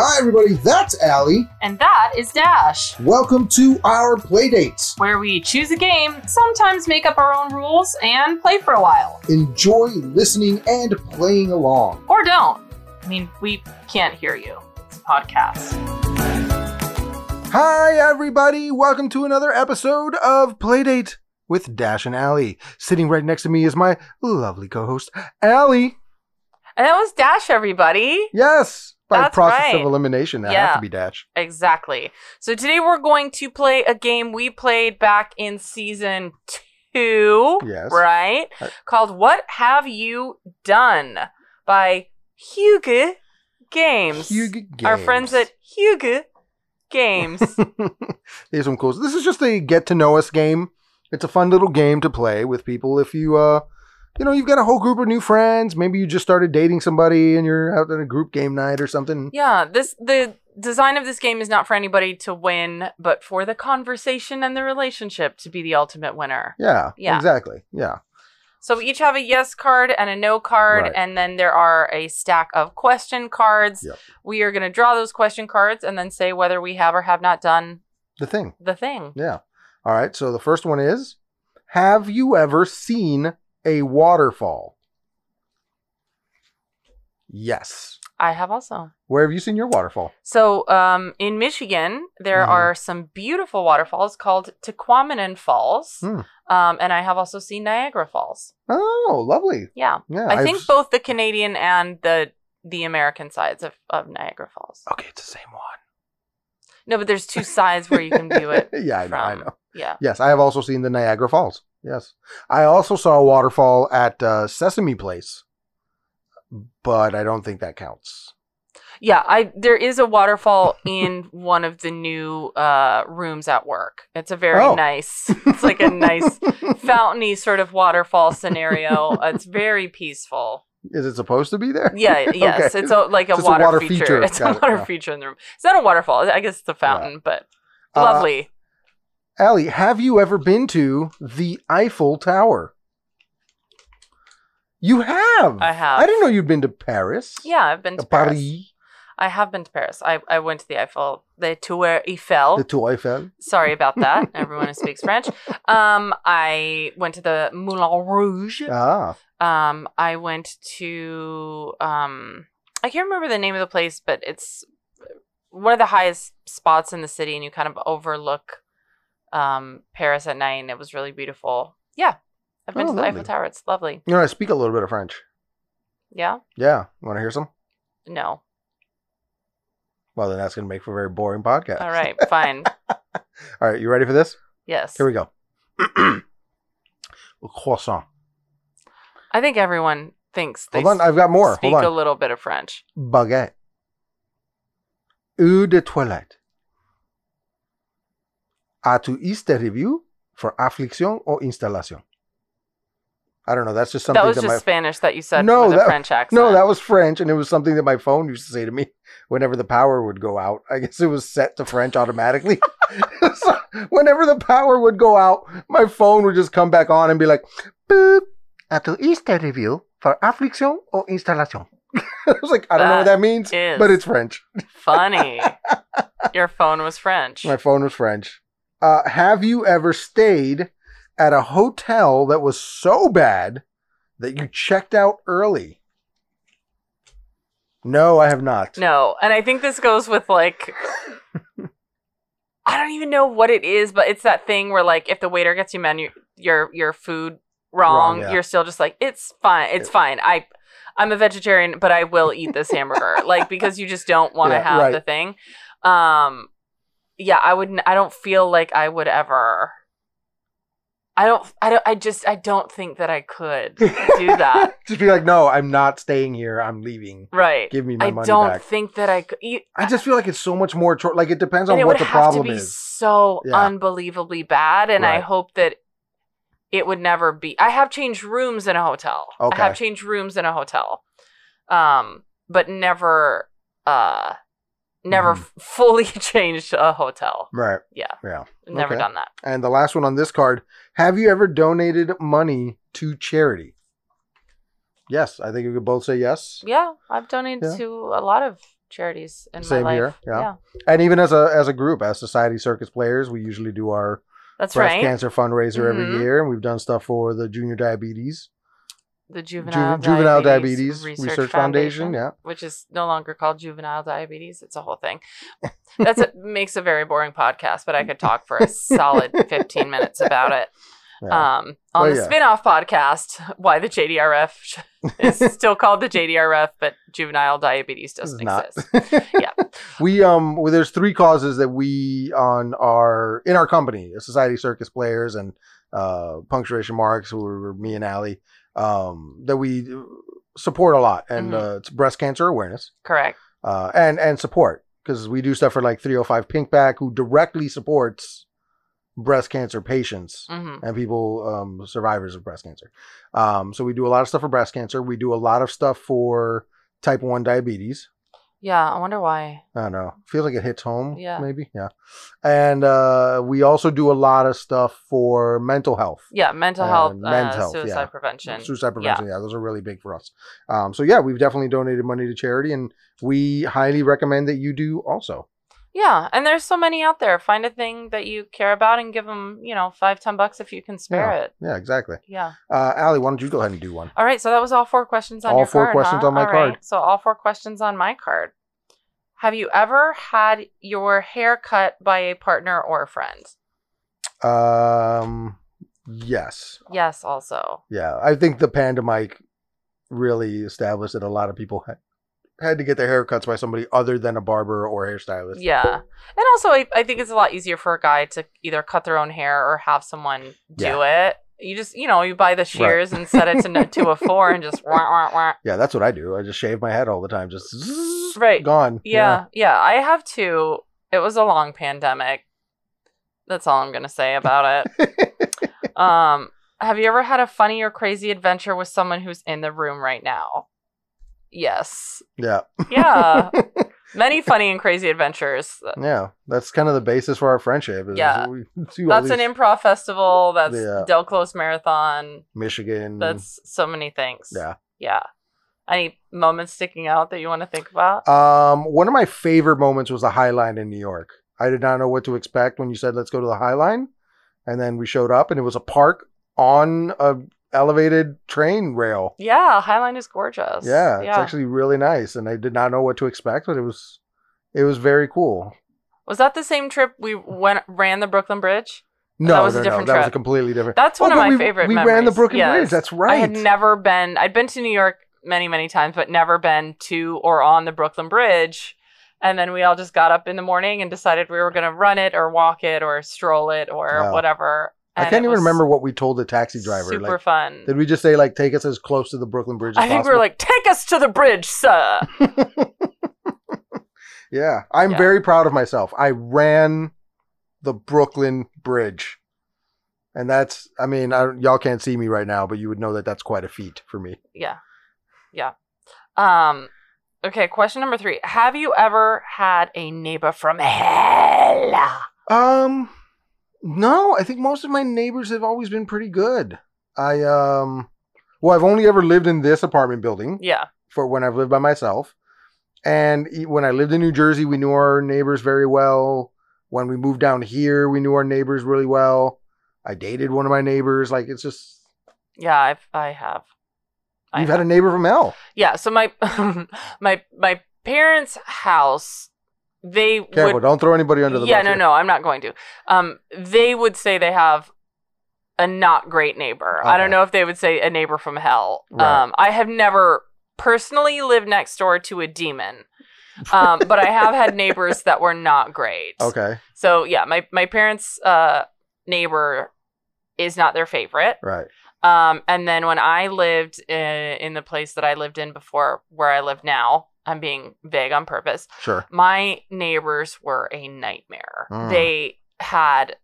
Hi, everybody. That's Allie. And that is Dash, Welcome to our Playdates. where we choose a game, sometimes make up our own rules, and play for a while. Enjoy listening and playing along. Or don't. I mean, we can't hear you. It's a podcast. Hi, everybody. Welcome to another episode of Playdate with Dash and Allie. Sitting right next to me is my lovely co host, Allie. And that was Dash, everybody. Yes, by That's process right. of elimination, that Yeah. has to be Dash. Exactly. So today we're going to play a game we played back in season two, Yes. right? Uh, Called What Have You Done by Hygge Games. Hygge Our friends at Hygge Games. Here's some cool. This is just a get to know us game. It's a fun little game to play with people. If you, uh, you know, you've got a whole group of new friends. Maybe you just started dating somebody and you're out at a group game night or something. Yeah, this the design of this game is not for anybody to win, but for the conversation and the relationship to be the ultimate winner. Yeah, Yeah. exactly. Yeah. So we each have a yes card and a no card, Right. and then there are a stack of question cards. Yep. We are going to draw those question cards and then say whether we have or have not done The thing. the thing. Yeah. All right. So the first one is Have you ever seen a waterfall? Yes. I have also. Where have you seen your waterfall? So um, in Michigan, there Mhm. are some beautiful waterfalls called Tahquamenon Falls, Hmm. um, and I have also seen Niagara Falls. Oh, lovely. Yeah. Yeah. I I've- think both the Canadian and the the American sides of, of Niagara Falls. Okay, it's the same one. No, but there's two sides where you can view it. yeah, I know, I know. Yeah. Yes, I have also seen the Niagara Falls. Yes. I also saw a waterfall at uh, Sesame Place, but I don't think that counts. Yeah, I there is a waterfall in one of the new uh rooms at work. It's a very Oh. nice. It's like a nice fountainy sort of waterfall scenario. It's very peaceful. Is it supposed to be there? Yeah, yes. Okay. It's a, like a It's a water, water feature. feature. It's Got a water yeah. feature in the room. It's not a waterfall. I guess it's a fountain, but Uh, lovely. Allie, have you ever been to the Eiffel Tower? You have. I have. I didn't know you'd been to Paris. yeah, I've been to Paris. Paris, I have been to Paris. I, I went to the Eiffel, the Tour Eiffel. the Tour Eiffel. Sorry about that, everyone who speaks French. Um, I went to the Moulin Rouge. Ah, Um, I went to um, I can't remember the name of the place, but it's one of the highest spots in the city, and you kind of overlook um Paris at night, and it was really beautiful. Yeah, I've been Oh, to the Eiffel. Tower. It's lovely. you know I speak a little bit of French. Yeah. Yeah, want to hear some? No. Well, then that's going to make for a very boring podcast. All right. Fine. All right, you ready for this? Yes. Here we go. Croissant. I think everyone thinks they Hold on, I've got more. speak Hold a little bit of French. Baguette. Eau de toilette. As-tu este review for affliction or installation? I don't know. That's just something that was that just my Spanish that you said No, with a that- French accent. no, that was French, and it was something that my phone used to say to me whenever the power would go out. I guess it was set to French automatically. so whenever the power would go out, my phone would just come back on and be like, "Boop, as-tu este review for affliction or installation?" I was like, I don't know what That that means, but it's French. funny. Your phone was French. My phone was French. Uh, have you ever stayed at a hotel that was so bad that you checked out early? No, I have not. No, and I think this goes with like I don't even know what it is, but it's that thing where like if the waiter gets you menu your your food wrong, Wrong, yeah. you're still just like it's fine, it's fine. I I'm a vegetarian, but I will eat this hamburger, like because you just don't want to Yeah, have right. the thing. Um, yeah, I wouldn't. I don't feel like I would ever. I don't. I don't. I just. I don't think that I could do that. just be like, no, I'm not staying here. I'm leaving. Right. Give me my I money back. I don't think that I could. You, I just feel like it's so much more. Tro- like it depends on it what the problem is. so Yeah. unbelievably bad and i hope that it would never be i have changed rooms in a hotel Okay. i have changed rooms in a hotel um but never uh never f- fully changed a hotel Right. yeah Yeah. never Okay. done that And the last one on this card: Have you ever donated money to charity? Yes, I think we could both say yes. yeah i've donated Yeah. to a lot of charities in Same my life. here, yeah. And even as a as a group, as Society Circus players, we usually do our that's breast right. cancer fundraiser Mhm. every year, and we've done stuff for the junior diabetes, The Ju- juvenile juvenile diabetes, diabetes research, foundation. Yeah, which is no longer called juvenile diabetes. It's a whole thing. That's a, makes a very boring podcast, but I could talk for a solid 15 minutes about it. yeah. Um, on Well, the yeah. spin-off podcast, why the JDRF is still called the JDRF, but juvenile diabetes doesn't exist. Yeah. we um well, there's three causes that we on our in our company, Society Circus Players and uh Punctuation Marks, who are me and Allie, um, that we support a lot, and Mhm. uh, it's breast cancer awareness, Correct. uh, and and support because we do stuff for like 305 Pink Pack, who directly supports breast cancer patients hmm and people um, survivors of breast cancer. Um, so we do a lot of stuff for breast cancer. We do a lot of stuff for type one diabetes. Yeah, I wonder why. I don't know. Feels like it hits home. Yeah. Maybe. Yeah. And uh, we also do a lot of stuff for mental health. Yeah, mental Uh, health, mental uh, health, suicide yeah. prevention. Suicide prevention. Yeah. those are really big for us. Um, so yeah, we've definitely donated money to charity, and we highly recommend that you do also. Yeah, and there's so many out there. Find a thing that you care about and give them, you know, five, ten bucks if you can spare it. Yeah, exactly. Yeah. Uh, Allie, why don't you go ahead and do one? All right, so that was all four questions on your card. All four questions huh? on my All card. right, So all four questions on my card. Have you ever had your hair cut by a partner or a friend? Um, yes. Yes, also. Yeah, I think the pandemic really established that a lot of people had, to get their haircuts by somebody other than a barber or hairstylist. Yeah. And also, I, I think it's a lot easier for a guy to either cut their own hair or have someone do it. You just, you know, you buy the shears and set it to, to a four and just wah, wah, wah. Yeah, that's what I do. I just shave my head all the time, just zzz, Right. gone. Yeah, yeah, I have two. It was a long pandemic. That's all I'm gonna say about it. um, have you ever had a funny or crazy adventure with someone who's in the room right now? Yes. yeah, Yeah. Many funny and crazy adventures. yeah. That's kind of the basis for our friendship. Yeah. we do all That's an improv festival. That's Yeah. Del Close Marathon. Michigan. That's so many things. yeah. Yeah. Any moments sticking out that you want to think about? Um, one of my favorite moments was the High Line in New York. I did not know what to expect when you said let's go to the High Line, and then we showed up, and it was a park on a elevated train rail. yeah, Highline is gorgeous. Yeah, yeah. it's actually really nice, and I did not know what to expect, but it was it was very cool. Was that the same trip we went ran the Brooklyn Bridge? No, That was a different no, that was a completely different. That's oh, one Oh, of my we, favorite We memories. ran the Brooklyn Yes. Bridge. That's right. I had never been. I'd been to New York many, many times, but never been to or on the Brooklyn Bridge. And then we all just got up in the morning and decided we were going to run it or walk it or stroll it or Wow. whatever. I can't even remember what we told the taxi driver. Super Like, fun. did we just say like take us as close to the Brooklyn Bridge as I think we possible? were like, "Take us to the bridge, sir." Yeah, I'm Yeah. very proud of myself. I ran the Brooklyn Bridge. And that's, I mean, I, y'all can't see me right now, but you would know that that's quite a feat for me. yeah, yeah. Um. Okay. Question number three: Have you ever had a neighbor from hell? Um, no, I think most of my neighbors have always been pretty good. I, um, well, I've only ever lived in this apartment building Yeah. for when I've lived by myself. And when I lived in New Jersey, we knew our neighbors very well. When we moved down here, we knew our neighbors really well. I dated one of my neighbors. Like, it's just, Yeah. I've. I have. I You've had a neighbor from hell. Yeah, so my my my parents' house, they Careful, would don't throw anybody under the Yeah, bus. Yeah, no, here. no, I'm not going to. Um they would say they have a not great neighbor. I don't know if they would say a neighbor from hell. Right. Um I have never personally lived next door to a demon. Um but I have had neighbors that were not great. Okay, So yeah, my my parents' uh neighbor is not their favorite. right. Um, and then when I lived in, in the place that I lived in before where I live now, I'm being vague on purpose. Sure. My neighbors were a nightmare. Mm. They had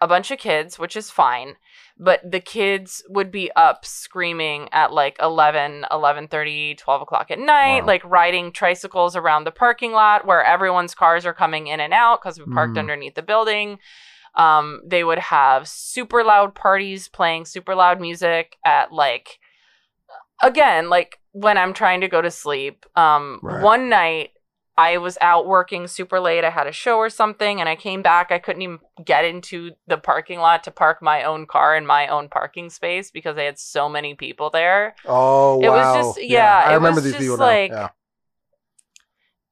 a bunch of kids, which is fine, but the kids would be up screaming at like 11, 11.30, 12 o'clock at night, Wow. like riding tricycles around the parking lot where everyone's cars are coming in and out because we parked Mm. underneath the building. Um, they would have super loud parties playing super loud music at like, again, like when I'm trying to go to sleep. Um, Right. one night I was out working super late. I had a show or something, and I came back. I couldn't even get into the parking lot to park my own car in my own parking space because I had so many people there. Oh It was just- yeah, I it remember was these just people like-. Yeah.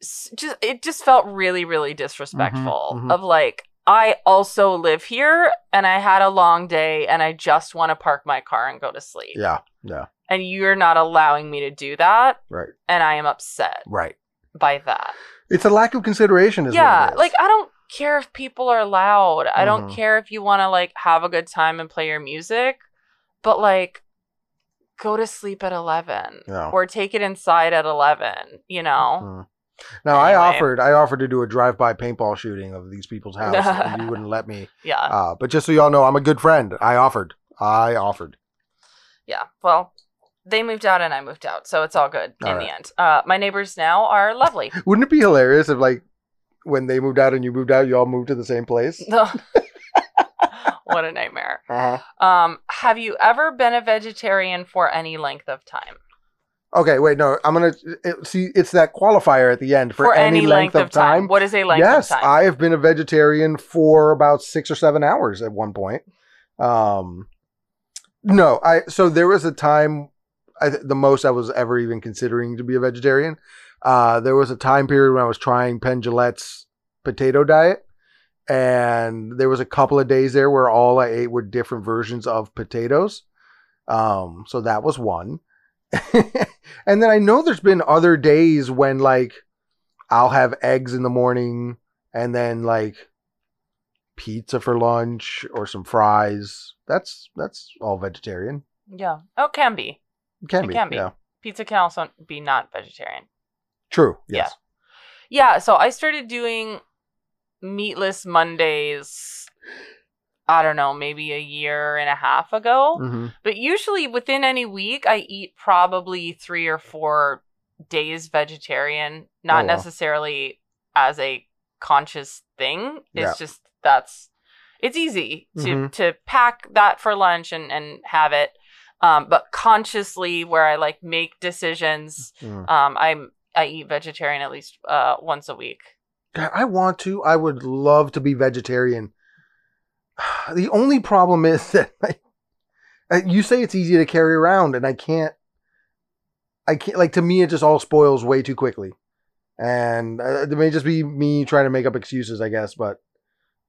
Just it just felt really, really disrespectful. mhm. Of like, I also live here, and I had a long day, and I just want to park my car and go to sleep. Yeah, yeah, And you're not allowing me to do that, right, and I am upset right. by that. It's a lack of consideration, is yeah like i don't care if people are loud i don't Mhm. care if you want to like have a good time and play your music but like go to sleep at 11 Yeah. or take it inside at 11 you know Mm. Now I offered, I offered to do a drive-by paintball shooting of these people's house, and you wouldn't let me. yeah Uh, but just so y'all know, I'm a good friend. I offered. I offered. yeah well they moved out and i moved out so it's all good in All the end uh my neighbors now are lovely Wouldn't it be hilarious if, like, when they moved out and you moved out, you all moved to the same place? what a nightmare Uh-huh. um have you ever been a vegetarian for any length of time Okay, wait, no, I'm gonna it, see. It's that qualifier at the end for, any, length, of time. what is a length yes, of time I have been a vegetarian for about six or seven hours at one point. Um, no, I so there was a time, I, th- the most I was ever even considering to be a vegetarian. Uh, there was a time period when I was trying Penn Jillette's potato diet, and there was a couple of days there where all I ate were different versions of potatoes. Um, so that was one. and then I know there's been other days when like I'll have eggs in the morning and then like pizza for lunch or some fries. That's that's all vegetarian. yeah oh can be It can It be. can be. Yeah. pizza can also be not vegetarian. True. Yes. Yeah, so I started doing meatless Mondays. I don't know, maybe a year and a half ago. hmm But usually within any week, I eat probably three or four days vegetarian, not Oh, wow. necessarily as a conscious thing. It's Yeah. just that's it's easy to Mhm. to pack that for lunch and and have it. Um, but consciously, where I like make decisions, Mm. um, I'm I eat vegetarian at least uh once a week. God, I want to. I would love to be vegetarian. The only problem is that like, uh, you say it's easy to carry around, and I can't. I can't. Like to me, it just all spoils way too quickly, and uh, it may just be me trying to make up excuses, I guess. But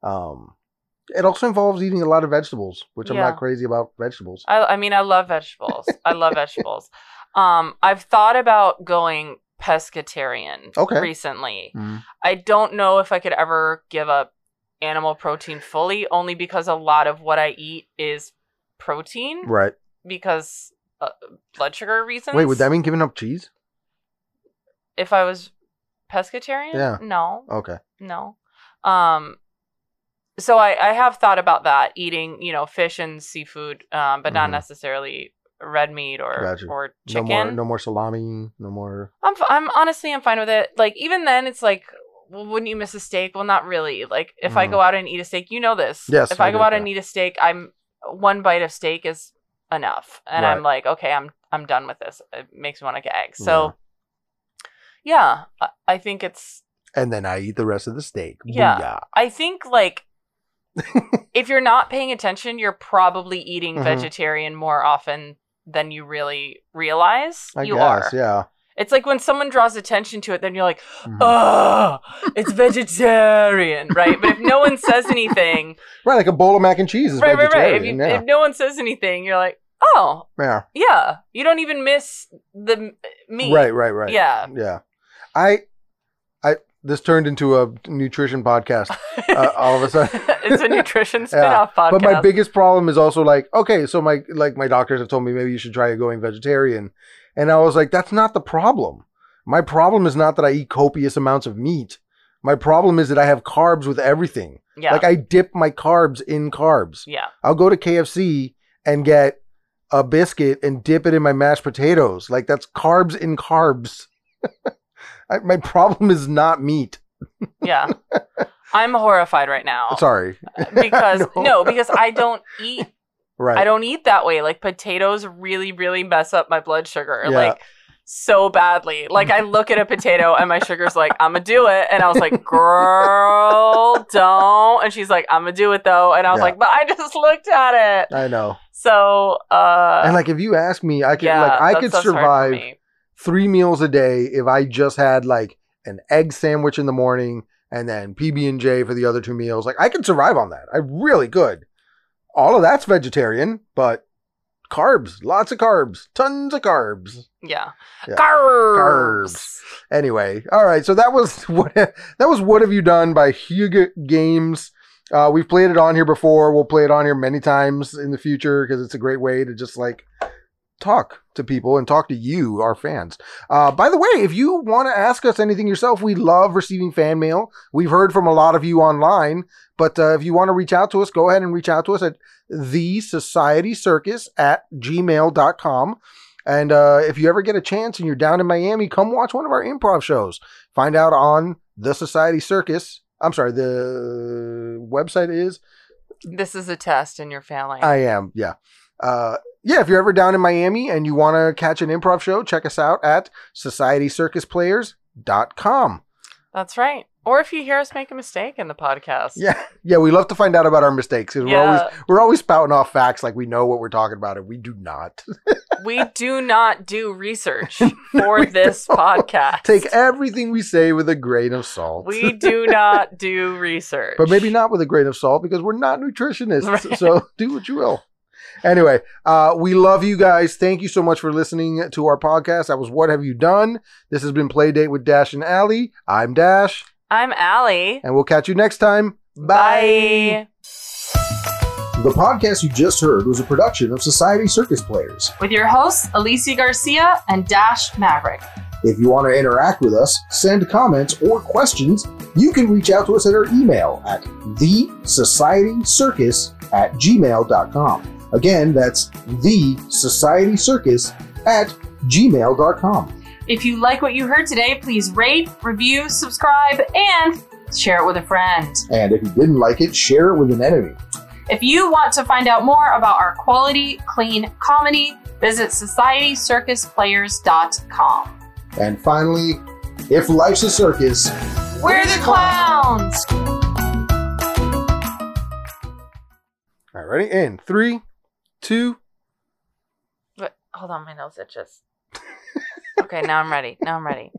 um, it also involves eating a lot of vegetables, which I'm not crazy about vegetables. I, I mean, I love vegetables. I love vegetables. Um, I've thought about going pescatarian Okay. recently. Mm. I don't know if I could ever give up animal protein fully, only because a lot of what I eat is protein Right. because uh, blood sugar reasons. Wait, would that mean giving up cheese? if I was pescatarian? Yeah. No, Okay. no. Um, so I, I have thought about that eating, you know, fish and seafood, um, but not Mhm. necessarily red meat or Gotcha. or No chicken. more. No more salami. No more. I'm f- I'm honestly I'm fine with it. Like even then, it's like, well, wouldn't you miss a steak? Well, not really. Like if I Mhm. go out and eat a steak, you know this. Yes, If I I, go out yeah. and eat a steak, I'm one bite of steak is enough, and I'm like, okay, I'm I'm done with this. It makes me want to gag eggs. So, yeah, I, I think it's. And then I eat the rest of the steak. Yeah. Booyah. I think like. if you're not paying attention, you're probably eating Mhm. vegetarian more often than you really realize. I you guess. are. Yeah. It's like when someone draws attention to it, then you're like, oh, it's vegetarian, right? But if no one says anything, Right, like a bowl of mac and cheese is right, right, right. If, vegetarian. you, yeah. if no one says anything, you're like, oh, yeah. yeah. You don't even miss the meat. Right, right, right. Yeah. Yeah. I this turned into a nutrition podcast uh, all of a sudden. it's a nutrition spin-off podcast. But my biggest problem is also like, okay, so my like my doctors have told me maybe you should try going vegetarian. And I was like, that's not the problem. My problem is not that I eat copious amounts of meat. My problem is that I have carbs with everything. yeah. Like I dip my carbs in carbs. yeah. I'll go to KFC and get a biscuit and dip it in my mashed potatoes. Like that's carbs in carbs. I, my problem is not meat. Yeah. I'm horrified right now. Sorry. Because No. no, because I don't eat Right. I don't eat that way. Like potatoes really, really mess up my blood sugar. Yeah. Like so badly. Like I look at a potato and my sugar's like, I'm gonna do it. And I was like, girl, don't. And she's like, I'm gonna do it though. And I was Yeah. like, but I just looked at it. I know. So uh and like, if you ask me, I could yeah, like I could stuff's hard for survive. Three meals a day if I just had like an egg sandwich in the morning and then PB and J for the other two meals. Like I could survive on that. I really could. All of that's vegetarian, but carbs, lots of carbs, tons of carbs. Yeah. Yeah. Carbs. Carbs. Anyway, all right. So that was what that was. What have you done by Hygge Games? Uh, we've played it on here before. We'll play it on here many times in the future because it's a great way to just like talk to people and talk to you, our fans. Uh, by the way, if you want to ask us anything yourself, we love receiving fan mail. We've heard from a lot of you online, but uh, if you want to reach out to us, go ahead and reach out to us at the society circus at gmail.com. And uh, if you ever get a chance and you're down in Miami, come watch one of our improv shows. Find out on the Society Circus. I'm sorry, the website is This is a test and you're failing. I am, yeah. Yeah, if you're ever down in Miami and you want to catch an improv show, check us out at societycircusplayers.com. That's right. Or if you hear us make a mistake in the podcast. Yeah, yeah, we love to find out about our mistakes. 'cause We're always we're always spouting off facts like we know what we're talking about, and we do not. we do not do research for this don't. podcast. Take everything we say with a grain of salt. we do not do research. but maybe not with a grain of salt because we're not nutritionists. Right. So do what you will. Anyway, uh, we love you guys. Thank you so much for listening to our podcast. That was What Have You Done? This has been Playdate with Dash and Allie. I'm Dash, I'm Allie. and we'll catch you next time. Bye. The podcast you just heard was a production of Society Circus Players. With your hosts, Alicia Garcia and Dash Maverick. If you want to interact with us, send comments or questions, you can reach out to us at our email at thesocietycircus at gmail.com. Again, that's thesocietycircus at gmail.com. If you like what you heard today, please rate, review, subscribe, and share it with a friend. And if you didn't like it, share it with an enemy. If you want to find out more about our quality, clean comedy, visit societycircusplayers.com. And finally, if life's a circus, We're the clowns! All right, ready? In three, two, But hold on, my nose itches. okay, now I'm ready. Now I'm ready.